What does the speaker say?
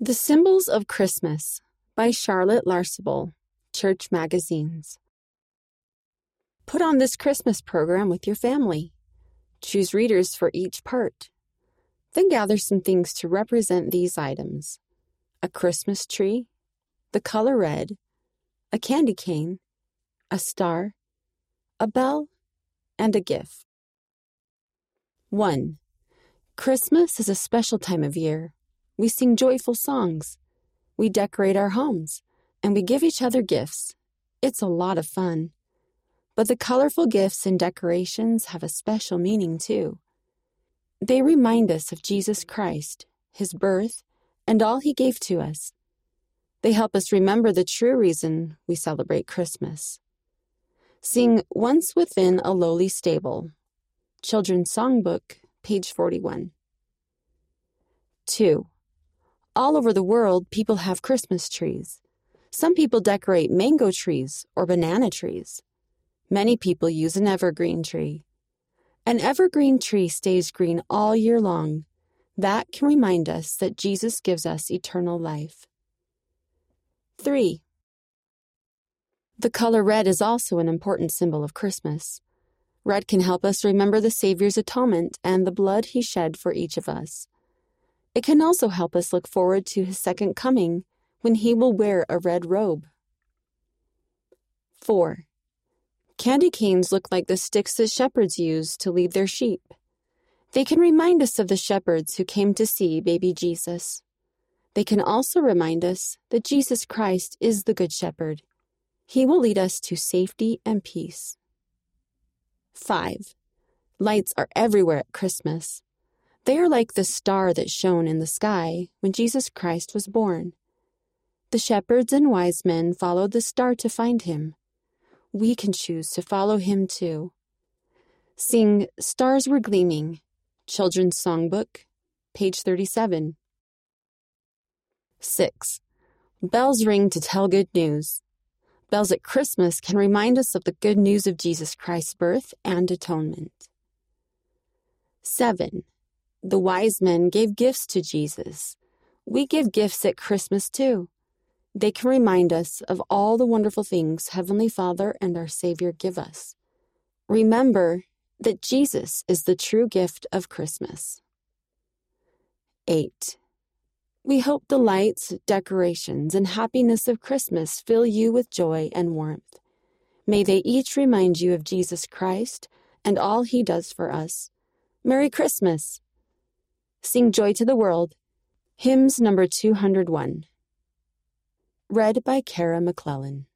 The Symbols of Christmas by Charlotte Larcabal, Church Magazines. Put on this Christmas program with your family. Choose readers for each part. Then gather some things to represent these items a Christmas tree, the color red, a candy cane, a star, a bell, and a gift. 1. Christmas is a special time of year we sing joyful songs. We decorate our homes and we give each other gifts. It's a lot of fun. But the colorful gifts and decorations have a special meaning too. They remind us of Jesus Christ, his birth, and all he gave to us. They help us remember the true reason we celebrate Christmas. Sing Once Within a Lowly Stable, Children's Songbook, page 41. 2. All over the world, people have Christmas trees. Some people decorate mango trees or banana trees. Many people use an evergreen tree. An evergreen tree stays green all year long. That can remind us that Jesus gives us eternal life. 3. The color red is also an important symbol of Christmas. Red can help us remember the Savior's atonement and the blood he shed for each of us. It can also help us look forward to his second coming when he will wear a red robe. 4. Candy canes look like the sticks that shepherds use to lead their sheep. They can remind us of the shepherds who came to see baby Jesus. They can also remind us that Jesus Christ is the Good Shepherd. He will lead us to safety and peace. 5. Lights are everywhere at Christmas. They are like the star that shone in the sky when Jesus Christ was born. The shepherds and wise men followed the star to find him. We can choose to follow him too. Sing Stars Were Gleaming, Children's Songbook, page 37. 6. Bells ring to tell good news. Bells at Christmas can remind us of the good news of Jesus Christ's birth and atonement. 7. The wise men gave gifts to Jesus. We give gifts at Christmas too. They can remind us of all the wonderful things Heavenly Father and our Savior give us. Remember that Jesus is the true gift of Christmas. 8. We hope the lights, decorations, and happiness of Christmas fill you with joy and warmth. May they each remind you of Jesus Christ and all he does for us. Merry Christmas! Sing Joy to the World, hymns number 201. Read by Kara McClellan.